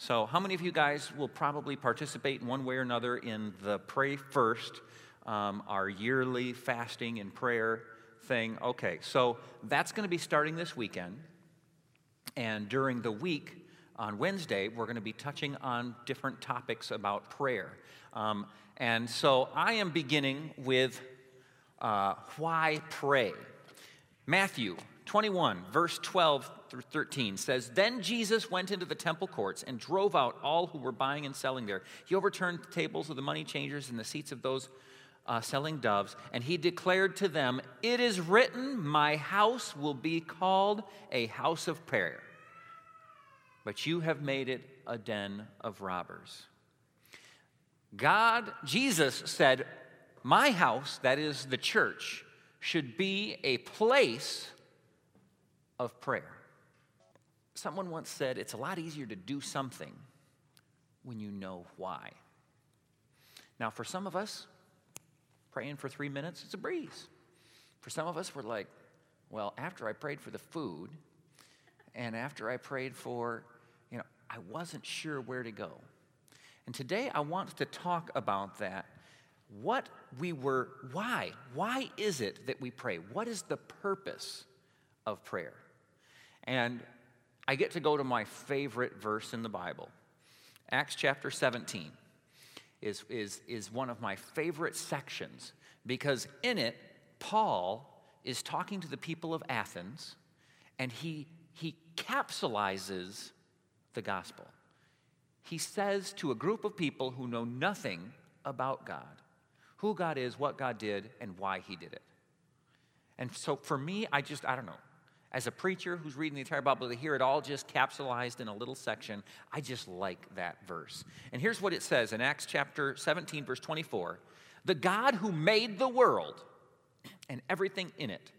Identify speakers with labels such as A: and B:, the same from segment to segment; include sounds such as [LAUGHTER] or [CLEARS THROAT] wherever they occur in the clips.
A: So, how many of you guys will probably participate in one way or another in the Pray First, um, our yearly fasting and prayer thing? Okay, so that's going to be starting this weekend. And during the week, on Wednesday, we're going to be touching on different topics about prayer. Um, and so I am beginning with uh, why pray. Matthew 21, verse 12 through 13 says, Then Jesus went into the temple courts and drove out all who were buying and selling there. He overturned the tables of the money changers and the seats of those uh, selling doves, and he declared to them, It is written, My house will be called a house of prayer, but you have made it a den of robbers. God, Jesus said, My house, that is the church, should be a place of prayer. Someone once said it's a lot easier to do something when you know why. Now, for some of us, praying for three minutes, it's a breeze. For some of us, we're like, well, after I prayed for the food, and after I prayed for, you know, I wasn't sure where to go. And today I want to talk about that. What we were, why? Why is it that we pray? What is the purpose of prayer? And I get to go to my favorite verse in the Bible. Acts chapter 17 is, is, is one of my favorite sections because in it, Paul is talking to the people of Athens and he, he capsulizes the gospel. He says to a group of people who know nothing about God who God is, what God did, and why he did it. And so for me, I just, I don't know. As a preacher who's reading the entire Bible, to hear it all just capsulized in a little section, I just like that verse. And here's what it says in Acts chapter 17, verse 24 The God who made the world and everything in it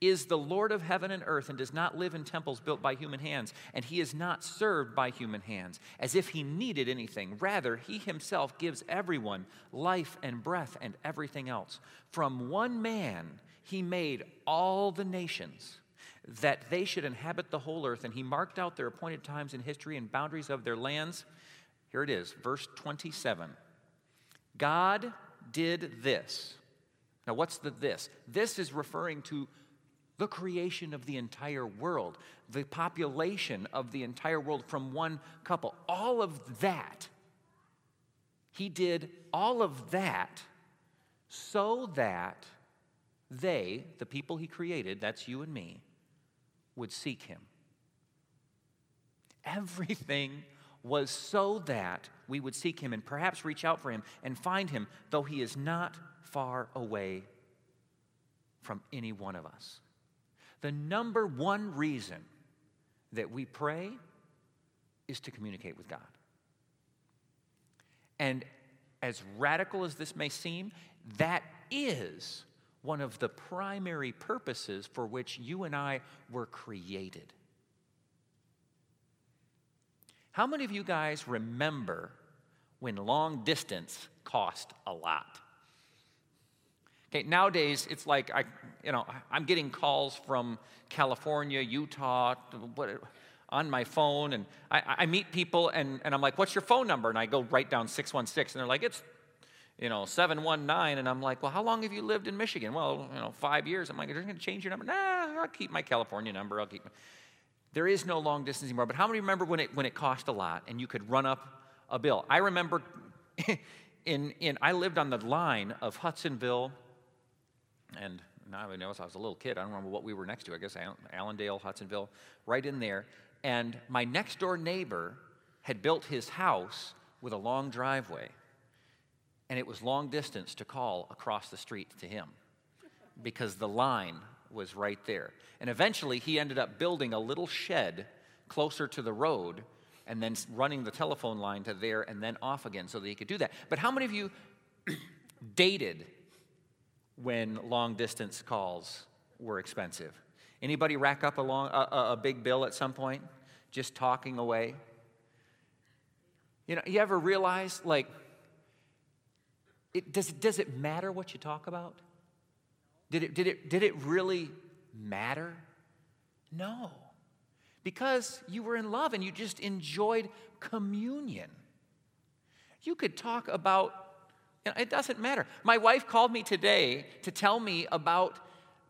A: is the Lord of heaven and earth and does not live in temples built by human hands, and he is not served by human hands as if he needed anything. Rather, he himself gives everyone life and breath and everything else. From one man, he made all the nations that they should inhabit the whole earth, and he marked out their appointed times in history and boundaries of their lands. Here it is, verse 27. God did this. Now, what's the this? This is referring to the creation of the entire world, the population of the entire world from one couple. All of that. He did all of that so that they, the people he created, that's you and me, would seek him. Everything was so that we would seek him and perhaps reach out for him and find him, though he is not far away from any one of us. The number one reason that we pray is to communicate with God. And as radical as this may seem, that is one of the primary purposes for which you and I were created. How many of you guys remember when long distance cost a lot? Okay, nowadays it's like I, you know, I'm getting calls from California, Utah, what, on my phone, and I, I meet people, and, and I'm like, "What's your phone number?" And I go write down 616, and they're like, "It's you know, 719. And I'm like, well, how long have you lived in Michigan? Well, you know, five years. I'm like, you're you going to change your number? Nah, I'll keep my California number. I'll keep my... There is no long distance anymore. But how many remember when it, when it cost a lot and you could run up a bill? I remember [LAUGHS] in, in, I lived on the line of Hudsonville and now I know I was a little kid. I don't remember what we were next to. I guess Allendale, Hudsonville, right in there. And my next door neighbor had built his house with a long driveway and it was long distance to call across the street to him because the line was right there. And eventually, he ended up building a little shed closer to the road and then running the telephone line to there and then off again so that he could do that. But how many of you [CLEARS THROAT] dated when long distance calls were expensive? Anybody rack up a, long, a, a big bill at some point just talking away? You know, you ever realize like it, does, does it matter what you talk about? Did it, did, it, did it really matter? No. because you were in love and you just enjoyed communion. You could talk about, you know, it doesn't matter. My wife called me today to tell me about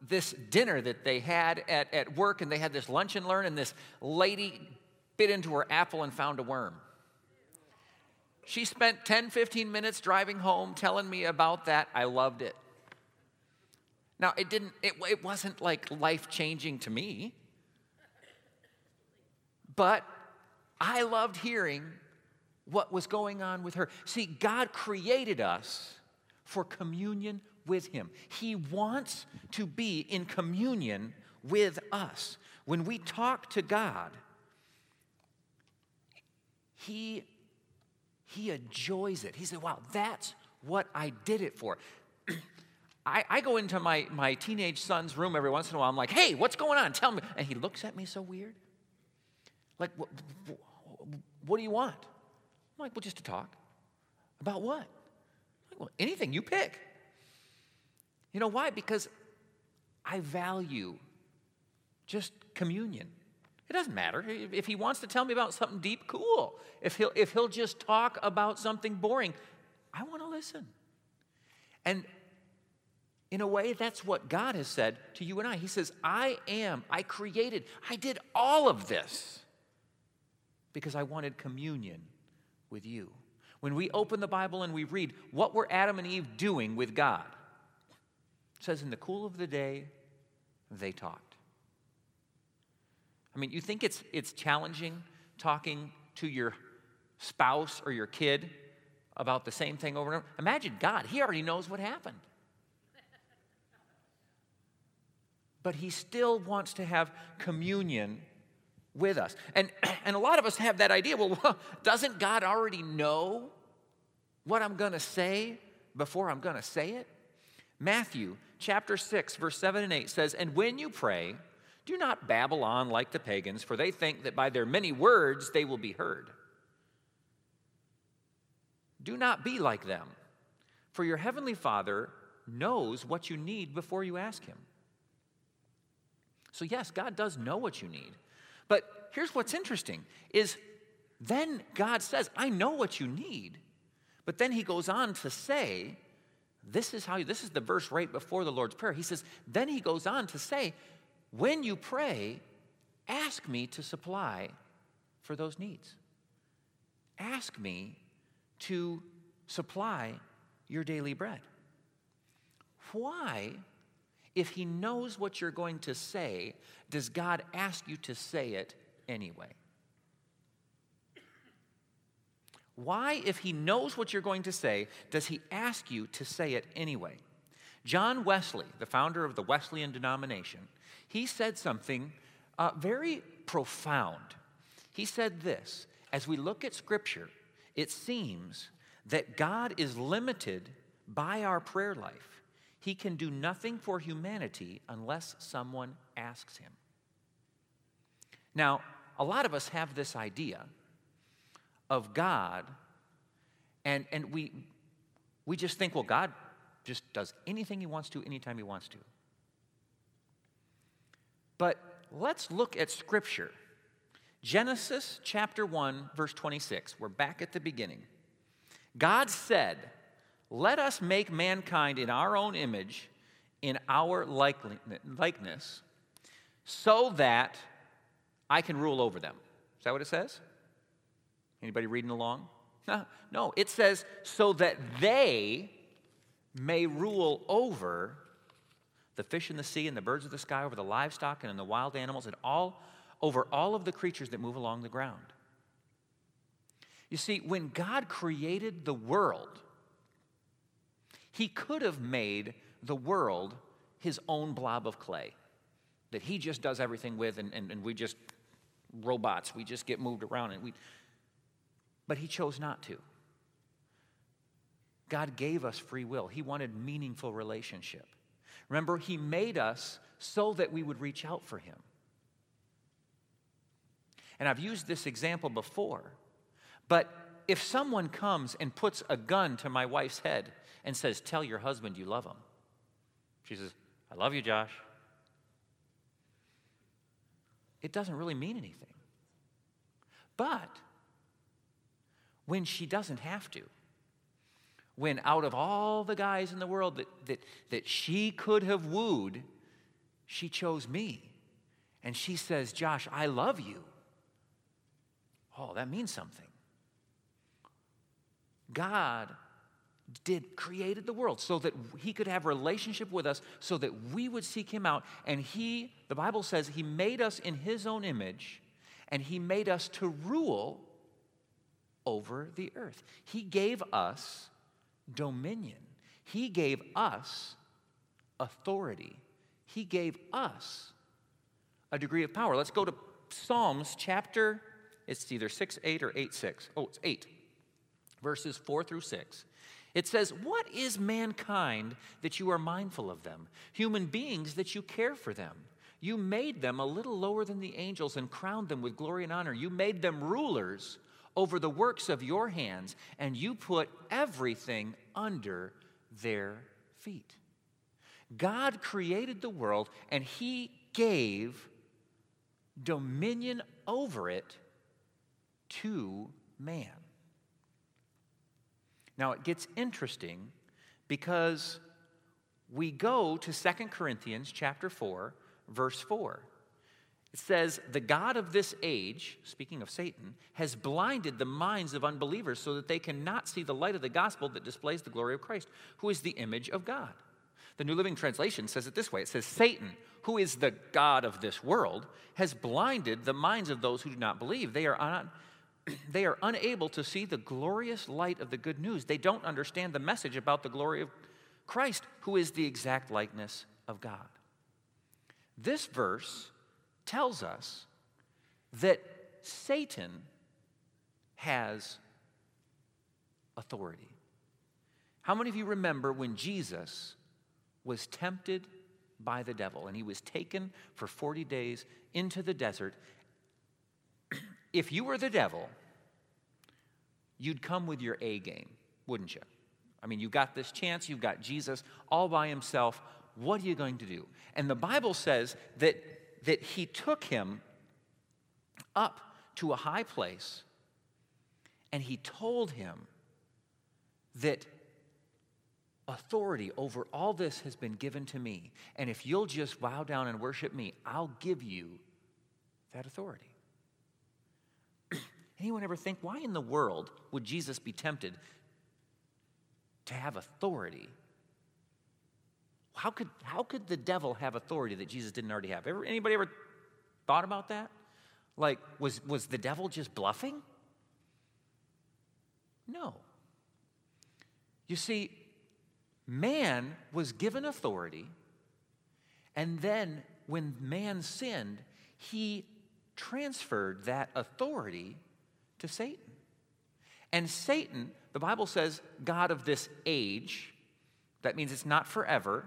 A: this dinner that they had at, at work, and they had this lunch and learn, and this lady bit into her apple and found a worm. She spent 10, 15 minutes driving home telling me about that. I loved it. Now, it didn't, it, it wasn't like life changing to me, but I loved hearing what was going on with her. See, God created us for communion with Him. He wants to be in communion with us. When we talk to God, He, he enjoys it. He said, Wow, that's what I did it for. [CLEARS THROAT] I, I, go into my, my teenage son's room every once in a while. I'm like, hey, what's going on? Tell me. And he looks at me so weird. Like, what, what do you want? I'm like, well, just to talk. About what? Like, well, anything you pick. You know why? Because I value just communion. It doesn't matter. If he wants to tell me about something deep, cool. If he'll, if he'll just talk about something boring, I want to listen. And in a way, that's what God has said to you and I. He says, I am, I created, I did all of this because I wanted communion with you. When we open the Bible and we read, what were Adam and Eve doing with God? It says, in the cool of the day, they talked. I mean, you think it's, it's challenging talking to your spouse or your kid about the same thing over and over? Imagine God, He already knows what happened. But He still wants to have communion with us. And, [CLEARS THROAT] and a lot of us have that idea well, [LAUGHS] doesn't God already know what I'm going to say before I'm going to say it? Matthew chapter 6, verse 7 and 8 says, And when you pray, do not babble on like the pagans, for they think that by their many words they will be heard. Do not be like them, for your heavenly Father knows what you need before you ask Him. So, yes, God does know what you need. But here's what's interesting is then God says, I know what you need. But then he goes on to say, this is how you, this is the verse right before the Lord's Prayer. He says, then he goes on to say, when you pray, ask me to supply for those needs. Ask me to supply your daily bread. Why if he knows what you're going to say, does God ask you to say it anyway? Why, if he knows what you're going to say, does he ask you to say it anyway? John Wesley, the founder of the Wesleyan denomination, he said something uh, very profound. He said this As we look at Scripture, it seems that God is limited by our prayer life. He can do nothing for humanity unless someone asks him. Now, a lot of us have this idea of God, and, and we, we just think, well, God just does anything he wants to, anytime he wants to. But let's look at Scripture. Genesis chapter 1, verse 26. We're back at the beginning. God said, let us make mankind in our own image, in our likeness, so that I can rule over them. Is that what it says? Anybody reading along? [LAUGHS] No, it says so that they may rule over the fish in the sea and the birds of the sky, over the livestock and in the wild animals, and all over all of the creatures that move along the ground. You see, when God created the world, he could have made the world his own blob of clay that he just does everything with, and, and, and we just robots, we just get moved around. And we, but he chose not to. God gave us free will. He wanted meaningful relationship. Remember, He made us so that we would reach out for Him. And I've used this example before, but if someone comes and puts a gun to my wife's head and says, Tell your husband you love him. She says, I love you, Josh. it doesn't really mean anything. But when she doesn't have to, when out of all the guys in the world that, that, that she could have wooed, she chose me. And she says, Josh, I love you. Oh, that means something. God did created the world so that he could have relationship with us so that we would seek him out and he the bible says he made us in his own image and he made us to rule over the earth he gave us dominion he gave us authority he gave us a degree of power let's go to psalms chapter it's either 6 8 or 8 6 oh it's 8 verses 4 through 6 it says, What is mankind that you are mindful of them? Human beings that you care for them. You made them a little lower than the angels and crowned them with glory and honor. You made them rulers over the works of your hands, and you put everything under their feet. God created the world, and He gave dominion over it to man. Now it gets interesting because we go to Second Corinthians chapter 4, verse 4. It says, The God of this age, speaking of Satan, has blinded the minds of unbelievers so that they cannot see the light of the gospel that displays the glory of Christ, who is the image of God. The New Living Translation says it this way it says, Satan, who is the God of this world, has blinded the minds of those who do not believe. They are on [CLEARS THROAT] they are unable to see the glorious light of the good news. They don't understand the message about the glory of Christ, who is the exact likeness of God. This verse tells us that Satan has authority. How many of you remember when Jesus was tempted by the devil and he was taken for 40 days into the desert [CLEARS THROAT] if you were the devil, you'd come with your A game, wouldn't you? I mean, you got this chance, you've got Jesus all by himself. What are you going to do? And the Bible says that, that he took him up to a high place and he told him that authority over all this has been given to me. And if you'll just bow down and worship me, I'll give you that authority. [CLEARS THROAT] Anyone ever think, why in the world would Jesus be tempted to have authority? How could, how could the devil have authority that Jesus didn't already have? Ever, anybody ever thought about that? Like, was, was the devil just bluffing? No. You see, man was given authority, and then when man sinned, he transferred that authority to Satan. And Satan, the Bible says, God of this age, that means it's not forever,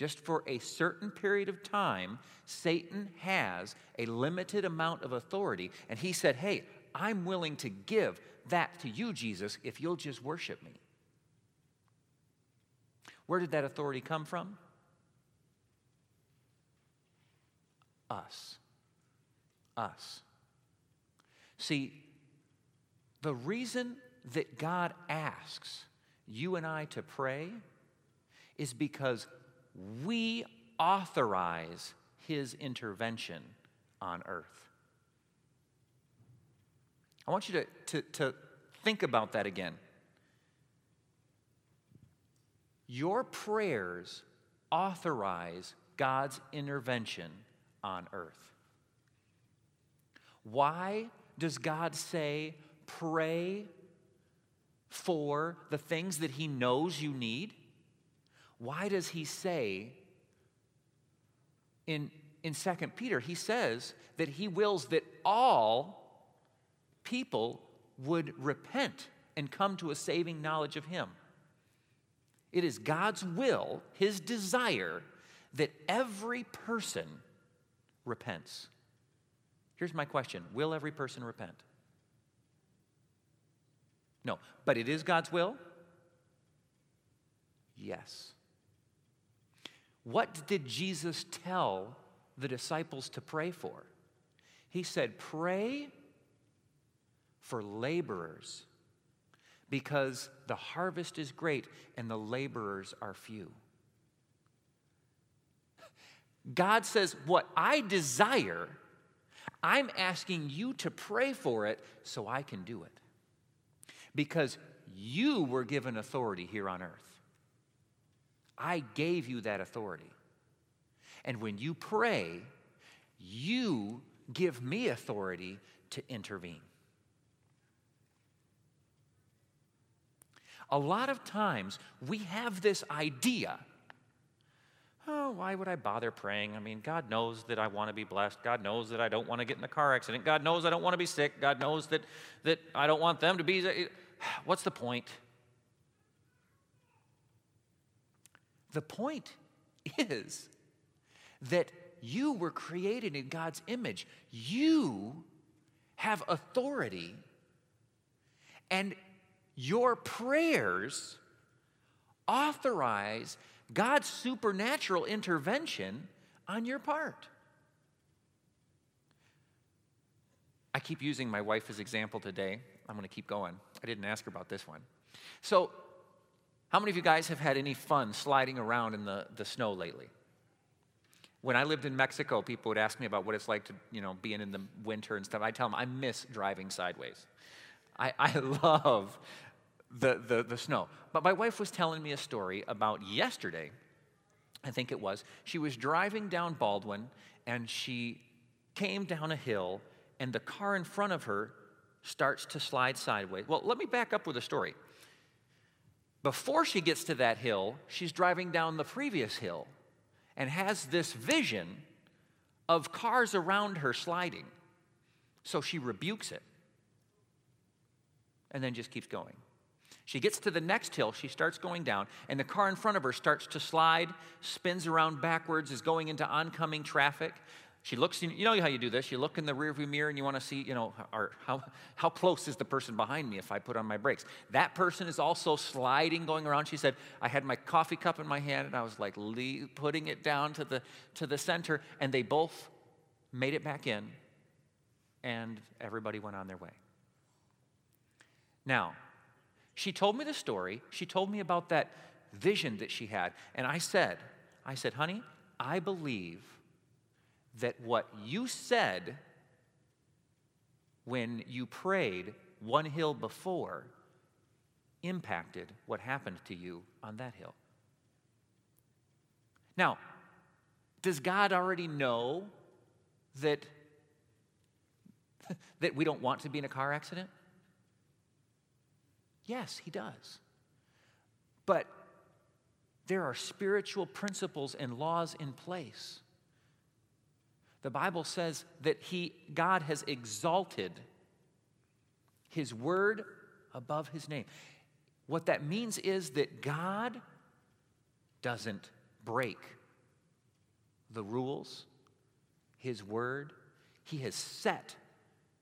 A: just for a certain period of time, Satan has a limited amount of authority. And he said, Hey, I'm willing to give that to you, Jesus, if you'll just worship me. Where did that authority come from? Us. Us. See, the reason that God asks you and I to pray is because we authorize his intervention on earth. I want you to, to, to think about that again. Your prayers authorize God's intervention on earth. Why does God say, pray for the things that He knows you need? Why does He say in, in 2 Peter, He says that He wills that all people would repent and come to a saving knowledge of Him? It is God's will, His desire, that every person repents. Here's my question Will every person repent? No. But it is God's will? Yes. What did Jesus tell the disciples to pray for? He said, Pray for laborers because the harvest is great and the laborers are few. God says, What I desire, I'm asking you to pray for it so I can do it. Because you were given authority here on earth. I gave you that authority. And when you pray, you give me authority to intervene. A lot of times we have this idea oh, why would I bother praying? I mean, God knows that I want to be blessed. God knows that I don't want to get in a car accident. God knows I don't want to be sick. God knows that, that I don't want them to be. [SIGHS] What's the point? The point is that you were created in God's image. You have authority, and your prayers authorize God's supernatural intervention on your part. I keep using my wife as example today. I'm going to keep going. I didn't ask her about this one. So, how many of you guys have had any fun sliding around in the, the snow lately? When I lived in Mexico, people would ask me about what it's like to, you know, being in the winter and stuff. I tell them I miss driving sideways. I, I [LAUGHS] love the, the, the snow. But my wife was telling me a story about yesterday, I think it was. She was driving down Baldwin and she came down a hill, and the car in front of her starts to slide sideways. Well, let me back up with a story. Before she gets to that hill, she's driving down the previous hill and has this vision of cars around her sliding. So she rebukes it and then just keeps going. She gets to the next hill, she starts going down, and the car in front of her starts to slide, spins around backwards, is going into oncoming traffic. She looks, you know how you do this. You look in the rearview mirror and you want to see, you know, how, how close is the person behind me if I put on my brakes? That person is also sliding, going around. She said, I had my coffee cup in my hand and I was like putting it down to the, to the center, and they both made it back in, and everybody went on their way. Now, she told me the story. She told me about that vision that she had. And I said, I said, honey, I believe that what you said when you prayed one hill before impacted what happened to you on that hill. Now, does God already know that, [LAUGHS] that we don't want to be in a car accident? Yes, he does. But there are spiritual principles and laws in place. The Bible says that he, God has exalted his word above his name. What that means is that God doesn't break the rules, his word. He has set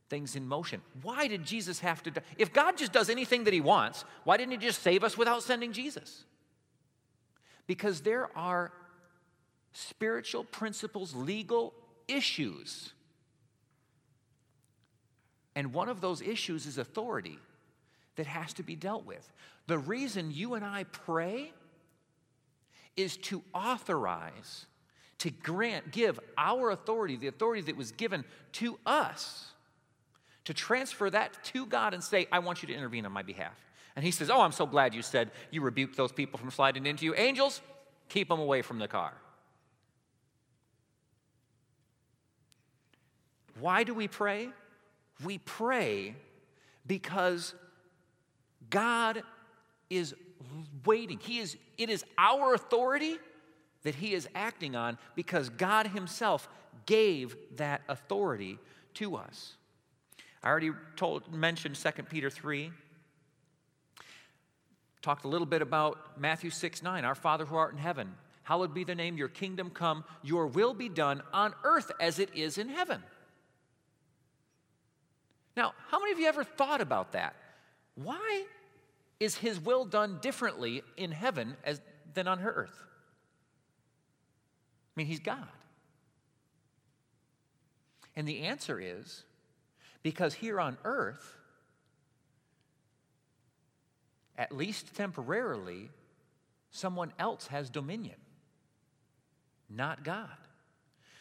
A: things in motion. Why did Jesus have to die? If God just does anything that he wants, why didn't he just save us without sending Jesus? Because there are spiritual principles, legal issues. And one of those issues is authority that has to be dealt with. The reason you and I pray is to authorize, to grant, give our authority, the authority that was given to us to transfer that to God and say, I want you to intervene on my behalf. And he says, Oh, I'm so glad you said you rebuked those people from sliding into you. Angels, keep them away from the car. Why do we pray? We pray because God is waiting. He is, it is our authority that He is acting on because God Himself gave that authority to us. I already told, mentioned 2 Peter 3. Talked a little bit about Matthew 6 9. Our Father who art in heaven, hallowed be the name, your kingdom come, your will be done on earth as it is in heaven. Now, how many of you ever thought about that? Why is his will done differently in heaven as, than on earth? I mean, he's God. And the answer is because here on earth, at least temporarily, someone else has dominion, not God.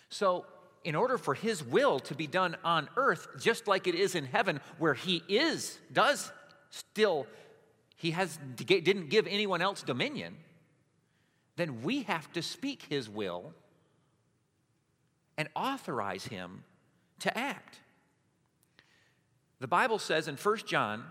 A: So, in order for his will to be done on earth, just like it is in heaven, where he is, does still, he has, didn't give anyone else dominion, then we have to speak his will and authorize him to act. The Bible says in 1 John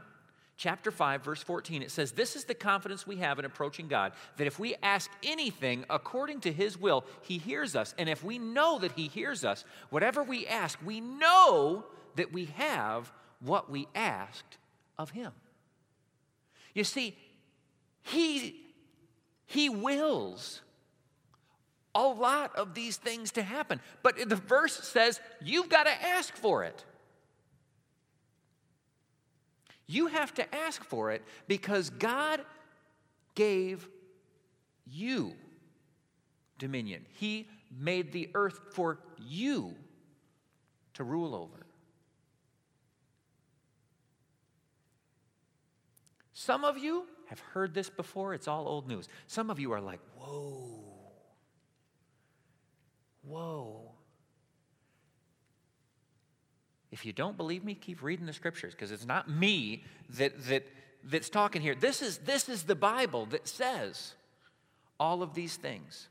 A: chapter 5 verse 14 it says this is the confidence we have in approaching God that if we ask anything according to his will he hears us. And if we know that he hears us whatever we ask we know that we have what we asked of him. You see he he wills a lot of these things to happen. But the verse says you've got to ask for it you have to ask for it because God gave you dominion. He made the earth for you to rule over. Some of you have heard this before, it's all old news. Some of you are like, whoa, whoa. If you don't believe me, keep reading the scriptures because it's not me that, that, that's talking here. This is, this is the Bible that says all of these things.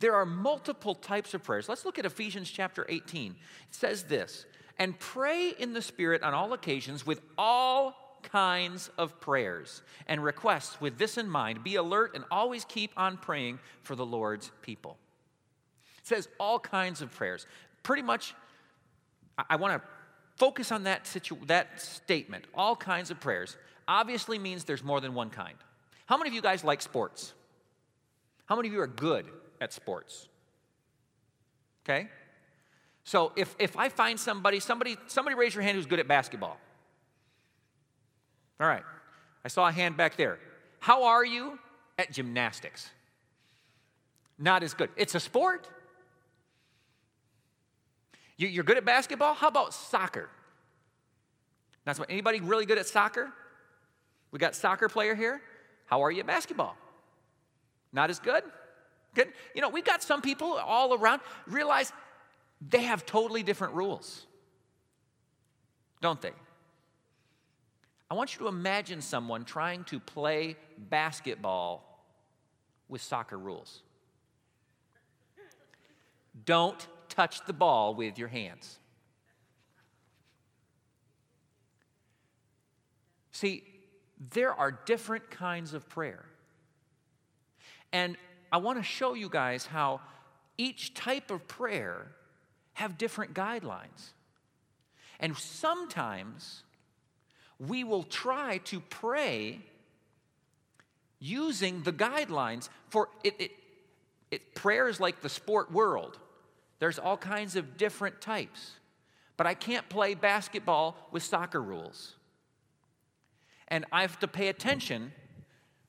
A: There are multiple types of prayers. Let's look at Ephesians chapter 18. It says this and pray in the Spirit on all occasions with all kinds of prayers and requests with this in mind. Be alert and always keep on praying for the Lord's people. It says all kinds of prayers. Pretty much, I, I want to focus on that, situ- that statement, all kinds of prayers, obviously means there's more than one kind. How many of you guys like sports? How many of you are good at sports? Okay? So if, if I find somebody, somebody, somebody raise your hand who's good at basketball. All right. I saw a hand back there. How are you at gymnastics? Not as good. It's a sport. You, are good at basketball? How about soccer? That's what anybody really good at soccer? We got soccer player here. How are you at basketball? Not as good? Good. You know, we've got some people all around realize they have totally different rules. Don't they? I want you to imagine someone trying to play basketball with soccer rules. Don't touch the ball with your hands. See, there are different kinds of prayer. And I want to show you guys how each type of prayer have different guidelines. And sometimes we will try to pray using the guidelines for it, it, it prayer is like the sport world there's all kinds of different types. But I can't play basketball with soccer rules. And I have to pay attention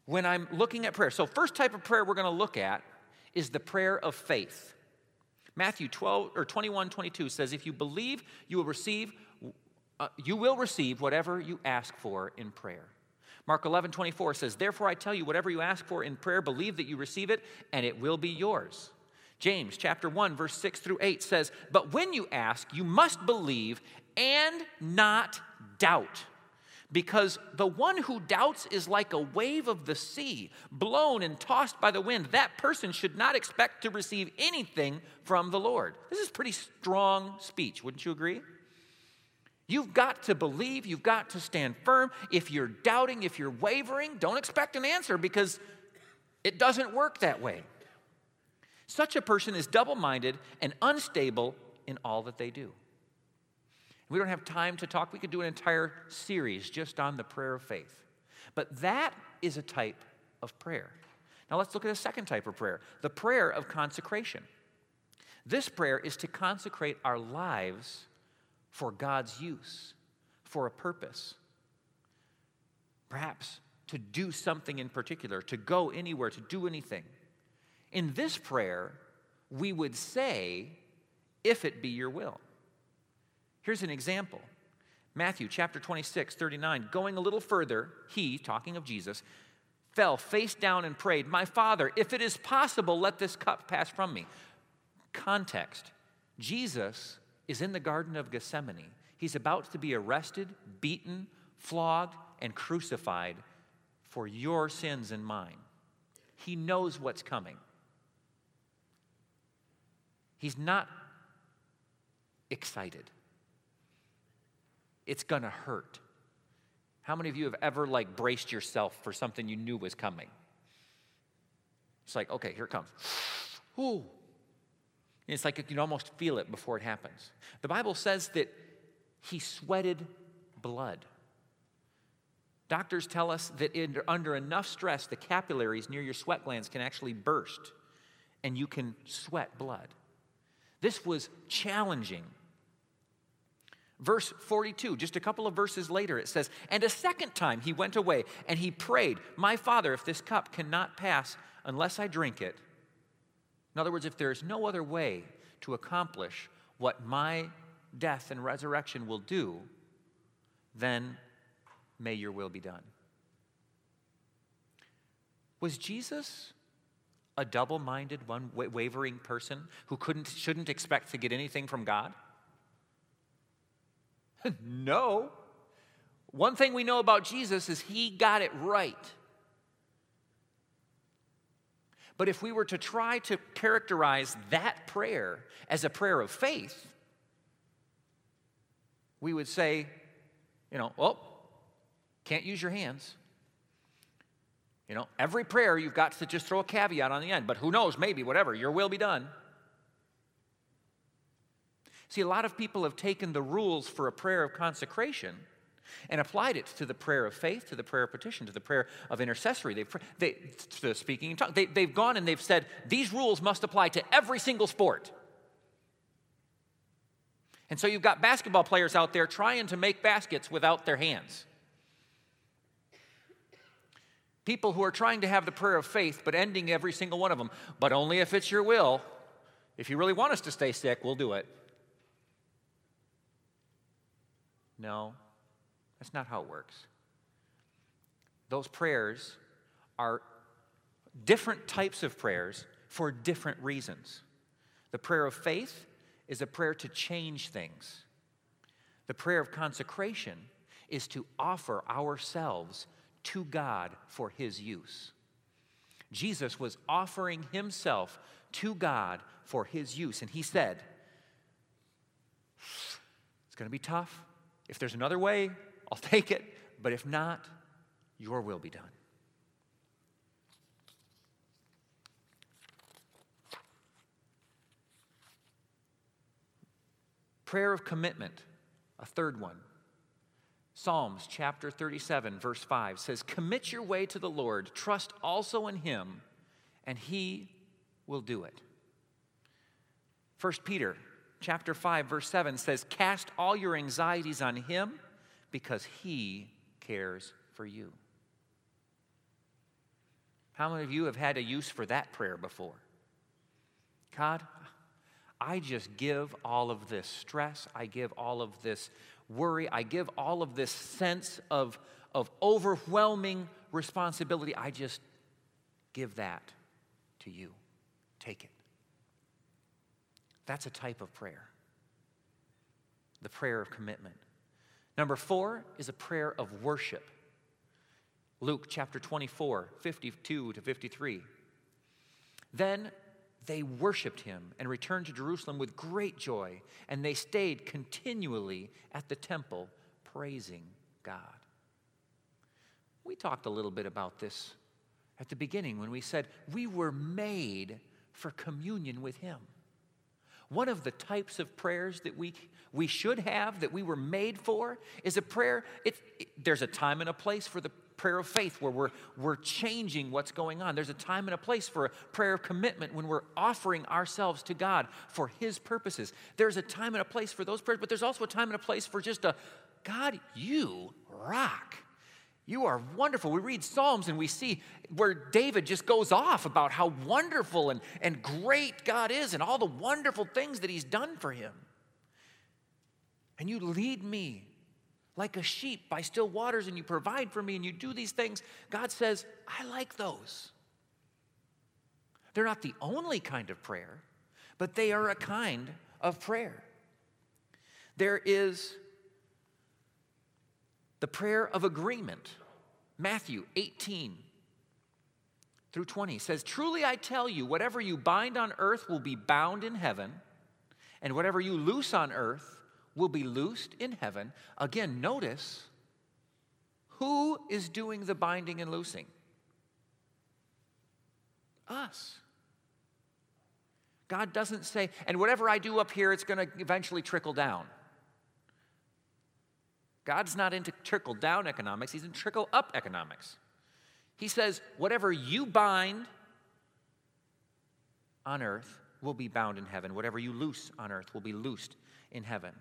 A: when I'm looking at prayer. So, first type of prayer we're going to look at is the prayer of faith. Matthew 12 or 21, 22 says, If you believe, you will receive, uh, you will receive whatever you ask for in prayer. Mark 11, 24 says, Therefore I tell you, whatever you ask for in prayer, believe that you receive it, and it will be yours. James chapter 1 verse 6 through 8 says, "But when you ask, you must believe and not doubt." Because the one who doubts is like a wave of the sea, blown and tossed by the wind. That person should not expect to receive anything from the Lord. This is pretty strong speech, wouldn't you agree? You've got to believe, you've got to stand firm. If you're doubting, if you're wavering, don't expect an answer because it doesn't work that way. Such a person is double minded and unstable in all that they do. We don't have time to talk. We could do an entire series just on the prayer of faith. But that is a type of prayer. Now let's look at a second type of prayer the prayer of consecration. This prayer is to consecrate our lives for God's use, for a purpose. Perhaps to do something in particular, to go anywhere, to do anything. In this prayer, we would say, if it be your will. Here's an example Matthew chapter 26, 39. Going a little further, he, talking of Jesus, fell face down and prayed, My Father, if it is possible, let this cup pass from me. Context Jesus is in the Garden of Gethsemane. He's about to be arrested, beaten, flogged, and crucified for your sins and mine. He knows what's coming. He's not excited. It's gonna hurt. How many of you have ever like braced yourself for something you knew was coming? It's like, okay, here it comes. [SIGHS] Ooh. It's like you can almost feel it before it happens. The Bible says that he sweated blood. Doctors tell us that in, under enough stress, the capillaries near your sweat glands can actually burst and you can sweat blood. This was challenging. Verse 42, just a couple of verses later, it says, And a second time he went away and he prayed, My Father, if this cup cannot pass unless I drink it. In other words, if there is no other way to accomplish what my death and resurrection will do, then may your will be done. Was Jesus a double minded, one wavering person who couldn't, shouldn't expect to get anything from God? [LAUGHS] no. One thing we know about Jesus is he got it right. But if we were to try to characterize that prayer as a prayer of faith, we would say, you know, oh, can't use your hands. You know, every prayer you've got to just throw a caveat on the end, but who knows, maybe, whatever, your will be done. See, a lot of people have taken the rules for a prayer of consecration and applied it to the prayer of faith, to the prayer of petition, to the prayer of intercessory. They've, they, to the speaking in tongues. They, they've gone and they've said, these rules must apply to every single sport. And so you've got basketball players out there trying to make baskets without their hands. People who are trying to have the prayer of faith, but ending every single one of them, but only if it's your will. If you really want us to stay sick, we'll do it. No, that's not how it works. Those prayers are different types of prayers for different reasons. The prayer of faith is a prayer to change things. The prayer of consecration is to offer ourselves to God for His use. Jesus was offering Himself to God for His use, and He said, It's going to be tough. If there's another way, I'll [LAUGHS] take it, but if not, your will be done. Prayer of commitment, a third one. Psalms chapter 37, verse 5 says, Commit your way to the Lord, trust also in him, and he will do it. 1 Peter chapter 5, verse 7 says, Cast all your anxieties on him because he cares for you. How many of you have had a use for that prayer before? God, I just give all of this stress, I give all of this worry, I give all of this sense of, of overwhelming responsibility. I just give that to you. Take it. That's a type of prayer the prayer of commitment. Number four is a prayer of worship. Luke chapter 24, 52 to 53. Then they worshiped him and returned to Jerusalem with great joy, and they stayed continually at the temple praising God. We talked a little bit about this at the beginning when we said we were made for communion with him. One of the types of prayers that we, we should have, that we were made for, is a prayer. It, it, there's a time and a place for the prayer of faith where we're, we're changing what's going on. There's a time and a place for a prayer of commitment when we're offering ourselves to God for His purposes. There's a time and a place for those prayers, but there's also a time and a place for just a God, you rock. You are wonderful. We read Psalms and we see where David just goes off about how wonderful and, and great God is and all the wonderful things that he's done for him. and you lead me like a sheep by still waters, and you provide for me, and you do these things. God says, I like those. They're not the only kind of prayer, but they are a kind of prayer. There is the prayer of agreement. Matthew 18 through 20 says, Truly I tell you, whatever you bind on earth will be bound in heaven, and whatever you loose on earth will be loosed in heaven. Again, notice who is doing the binding and loosing? Us. God doesn't say, and whatever I do up here, it's going to eventually trickle down. God's not into trickle down economics, He's in trickle up economics. He says, whatever you bind on earth will be bound in heaven. Whatever you loose on earth will be loosed in heaven.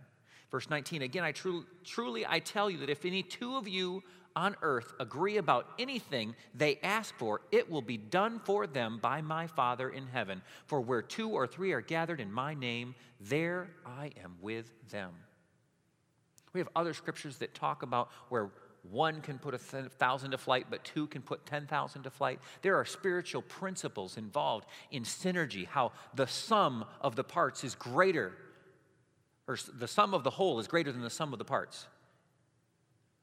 A: Verse 19, again, I truly, truly I tell you that if any two of you on earth agree about anything they ask for, it will be done for them by my Father in heaven. For where two or three are gathered in my name, there I am with them. We have other scriptures that talk about where one can put a thousand to flight, but two can put 10,000 to flight. There are spiritual principles involved in synergy, how the sum of the parts is greater, or the sum of the whole is greater than the sum of the parts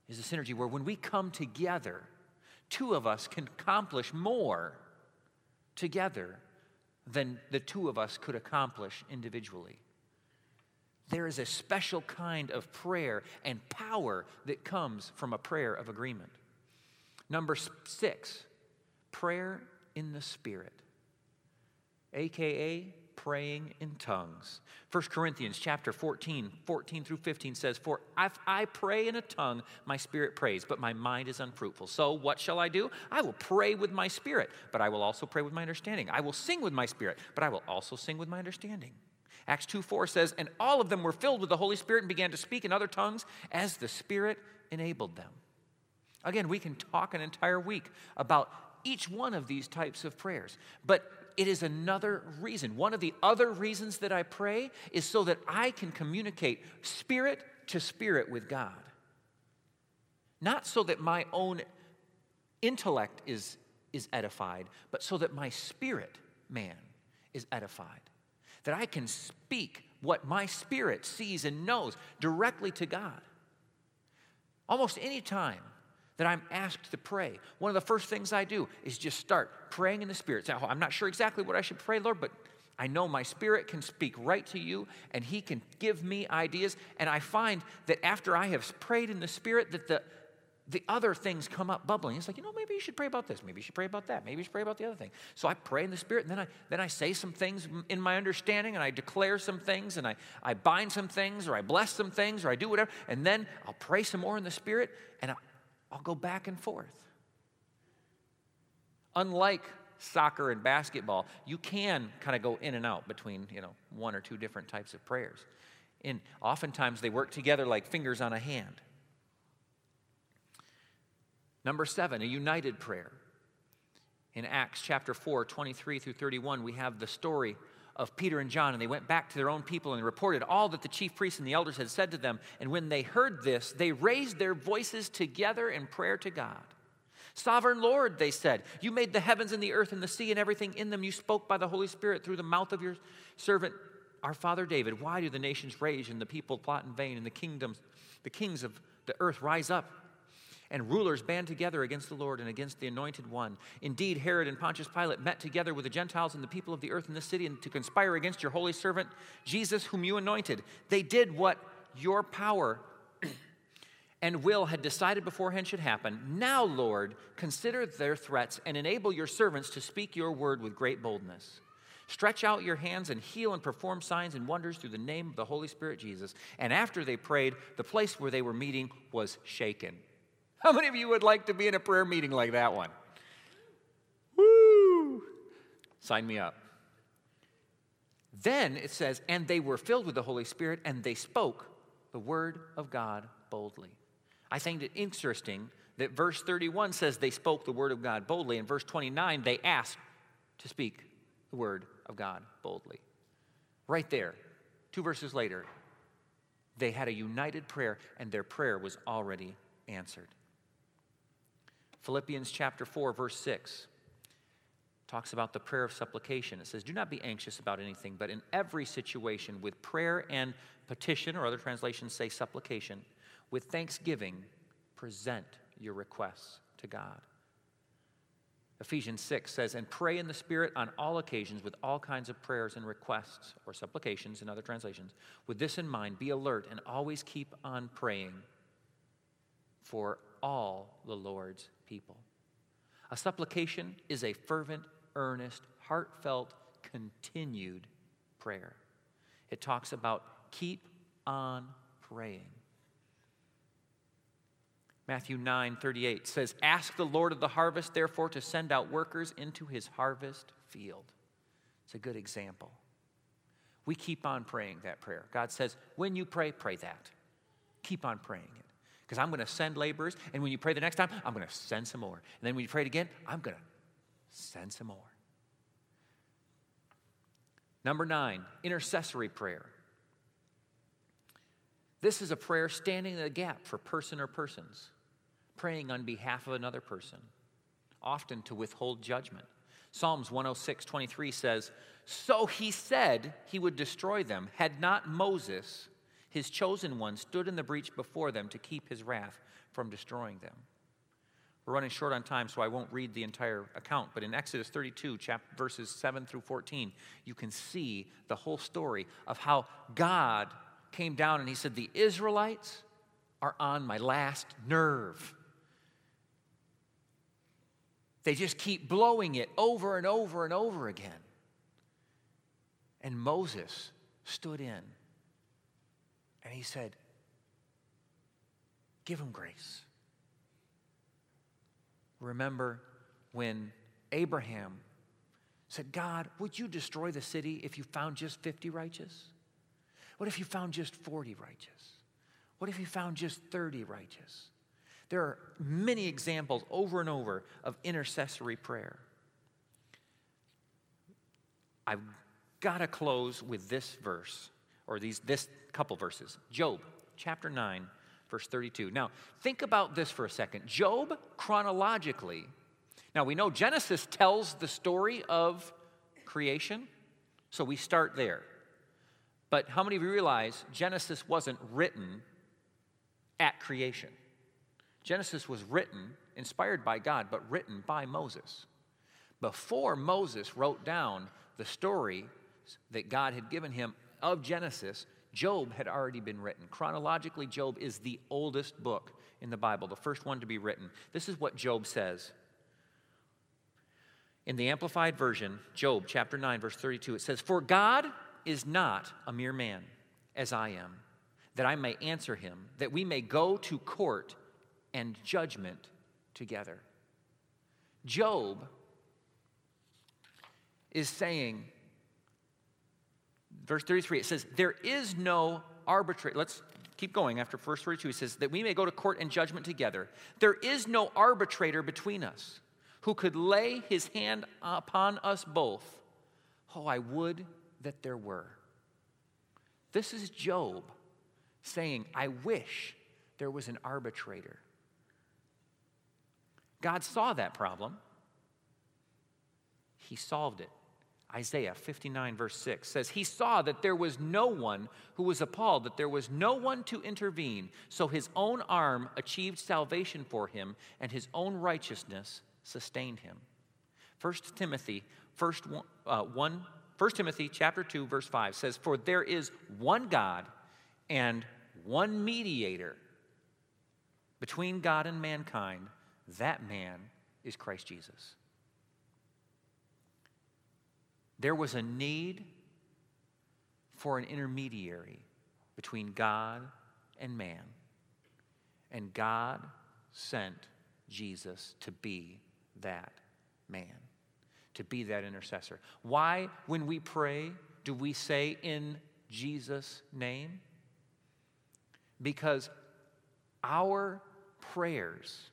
A: is a synergy where when we come together, two of us can accomplish more together than the two of us could accomplish individually. There is a special kind of prayer and power that comes from a prayer of agreement. Number six, prayer in the Spirit, aka praying in tongues. 1 Corinthians chapter 14, 14 through 15 says, For if I pray in a tongue, my spirit prays, but my mind is unfruitful. So what shall I do? I will pray with my spirit, but I will also pray with my understanding. I will sing with my spirit, but I will also sing with my understanding. Acts 2 4 says, And all of them were filled with the Holy Spirit and began to speak in other tongues as the Spirit enabled them. Again, we can talk an entire week about each one of these types of prayers. But it is another reason. One of the other reasons that I pray is so that I can communicate spirit to spirit with God. Not so that my own intellect is, is edified, but so that my spirit man is edified. That I can speak what my spirit sees and knows directly to God. Almost any time that I'm asked to pray, one of the first things I do is just start praying in the Spirit. So I'm not sure exactly what I should pray, Lord, but I know my spirit can speak right to you and he can give me ideas. And I find that after I have prayed in the Spirit, that the the other things come up bubbling. It's like, you know, maybe you should pray about this. Maybe you should pray about that. Maybe you should pray about the other thing. So I pray in the Spirit, and then I, then I say some things in my understanding, and I declare some things, and I, I bind some things, or I bless some things, or I do whatever. And then I'll pray some more in the Spirit, and I'll go back and forth. Unlike soccer and basketball, you can kind of go in and out between, you know, one or two different types of prayers. And oftentimes they work together like fingers on a hand. Number seven, a united prayer. In Acts chapter 4, 23 through 31, we have the story of Peter and John, and they went back to their own people and reported all that the chief priests and the elders had said to them. And when they heard this, they raised their voices together in prayer to God. Sovereign Lord, they said, you made the heavens and the earth and the sea and everything in them. You spoke by the Holy Spirit through the mouth of your servant, our father David. Why do the nations rage and the people plot in vain and the kingdoms, the kings of the earth rise up? And rulers band together against the Lord and against the anointed one. Indeed, Herod and Pontius Pilate met together with the Gentiles and the people of the earth in this city and to conspire against your holy servant, Jesus, whom you anointed. They did what your power [CLEARS THROAT] and will had decided beforehand should happen. Now, Lord, consider their threats and enable your servants to speak your word with great boldness. Stretch out your hands and heal and perform signs and wonders through the name of the Holy Spirit Jesus. And after they prayed, the place where they were meeting was shaken. [LAUGHS] How many of you would like to be in a prayer meeting like that one? Woo! Sign me up. Then it says, and they were filled with the Holy Spirit and they spoke the word of God boldly. I think it interesting that verse 31 says they spoke the word of God boldly, and verse 29 they asked to speak the word of God boldly. Right there, two verses later, They had a united prayer, and their prayer was already answered. Philippians chapter 4, verse 6 talks about the prayer of supplication. It says, Do not be anxious about anything, but in every situation, with prayer and petition, or other translations say supplication, with thanksgiving, present your requests to God. Ephesians 6 says, And pray in the Spirit on all occasions with all kinds of prayers and requests, or supplications in other translations. With this in mind, be alert and always keep on praying for all the Lord's people. A supplication is a fervent, earnest, heartfelt, continued prayer. It talks about keep on praying. Matthew 9 38 says, Ask the Lord of the harvest, therefore, to send out workers into his harvest field. It's a good example. We keep on praying that prayer. God says, When you pray, pray that. Keep on praying. Because I'm going to send laborers, and when you pray the next time, I'm going to send some more. And then when you pray it again, I'm going to send some more. Number nine, intercessory prayer. This is a prayer standing in the gap for person or persons praying on behalf of another person, often to withhold judgment. Psalms 106, 23 says, So he said he would destroy them, had not Moses, his chosen one, stood in the breach before them to keep his wrath from destroying them. We're running short on time, so I won't read the entire account. But in Exodus 32, chapter, verses 7 through 14, you can see the whole story of how God came down and he said, The Israelites are on my last nerve. They just keep blowing it over and over and over again. And Moses stood in and he said, Give him grace. Remember when Abraham said, God, would you destroy the city if you found just 50 righteous? What if you found just 40 righteous? What if you found just 30 righteous? There are many examples over and over of intercessory prayer. I've got to close with this verse, or these this couple verses. Job, chapter 9, verse 32. Now, think about this for a second. Job, chronologically, now we know Genesis tells the story of creation, so we start there. But how many of you realize Genesis wasn't written at creation? Genesis was written, inspired by God, but written by Moses. Before Moses wrote down the story that God had given him of Genesis, Job had already been written. Chronologically, Job is the oldest book in the Bible, the first one to be written. This is what Job says. In the Amplified Version, Job chapter 9, verse 32, it says, For God is not a mere man, as I am, that I may answer him, that we may go to court and judgment together. Job is saying, verse 33, it says, There is no arbitrary, let's keep going after verse 32. It says, That we may go to court and judgment together. There is no arbitrator between us who could lay his hand upon us both. Oh, I would that there were. This is Job saying, I wish there was an arbitrator. God saw that problem, He solved it. Isaiah 59, verse 6 says, He saw that there was no one who was appalled, that there was no one to intervene. So his own arm achieved salvation for him, and his own righteousness sustained him. 1 Timothy, first uh, 1, 1 Timothy chapter 2, verse 5 says, For there is one God and one mediator between God and mankind that man is Christ Jesus. There was a need for an intermediary between God and man. And God sent Jesus to be that man, to be that intercessor. Why, when we pray, do we say in Jesus' name? Because our prayers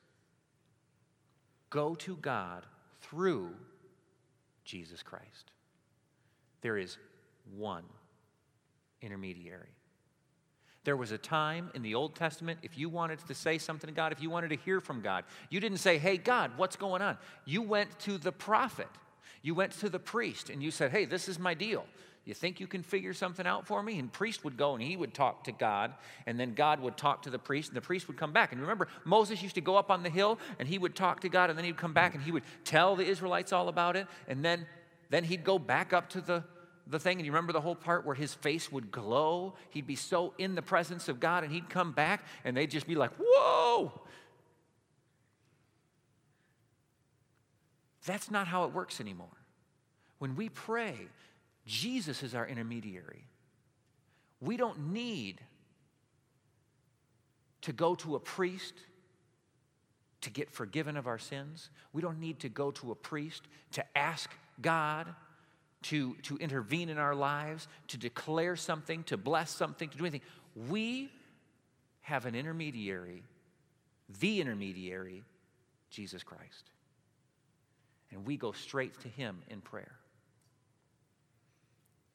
A: go to God through Jesus Christ. There is one intermediary. There was a time in the Old Testament, if you wanted to say something to God, if you wanted to hear from God, you didn't say, Hey, God, what's going on? You went to the prophet, you went to the priest, and you said, Hey, this is my deal. You think you can figure something out for me? And priest would go and he would talk to God, and then God would talk to the priest, and the priest would come back. And remember, Moses used to go up on the hill and he would talk to God, and then he'd come back and he would tell the Israelites all about it, and then, then he'd go back up to the the thing, and you remember the whole part where his face would glow? He'd be so in the presence of God, and he'd come back, and they'd just be like, Whoa! That's not how it works anymore. When we pray, Jesus is our intermediary. We don't need to go to a priest to get forgiven of our sins. We don't need to go to a priest to ask God to, to intervene in our lives, to declare something, to bless something, to do anything. We have an intermediary, the intermediary, Jesus Christ. And we go straight to him in prayer.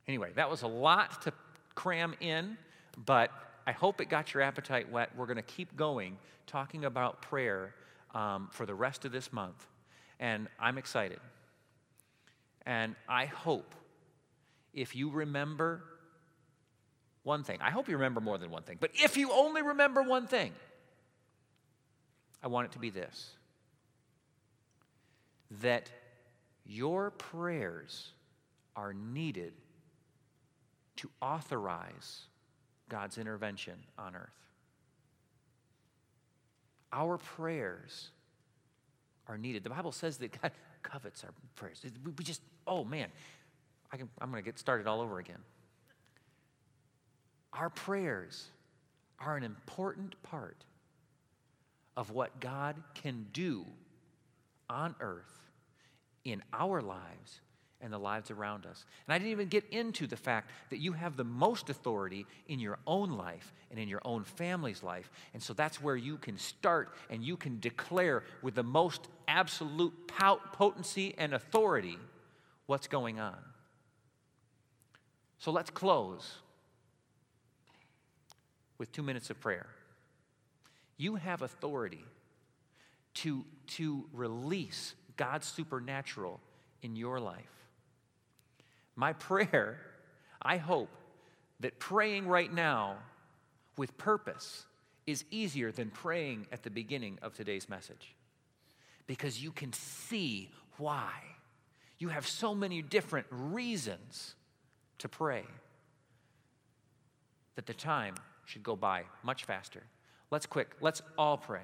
A: Anyway, that was a lot to cram in, but I hope it got your appetite whet. We're going to keep going talking about prayer um, for the rest of this month, and I'm excited. And I hope if you remember one thing, I hope you remember more than one thing, but if you only remember one thing, I want it to be this that your prayers are needed to authorize God's intervention on earth. Our prayers are needed. The Bible says that God covets our prayers. We just, oh man, I can, I'm going to get started all over again. Our prayers are an important part of what God can do on earth in our lives and the lives around us. And I didn't even get into the fact that you have the most authority in your own life and in your own family's life. And so that's where you can start and you can declare with the most absolute potency and authority what's going on. So let's close with two minutes of prayer. You have authority to, to release God's supernatural in your life. My prayer, I hope, that praying right now with purpose is easier than praying at the beginning of today's message because you can see why. You have so many different reasons to pray that the time should go by much faster. Let's quick, let's all pray.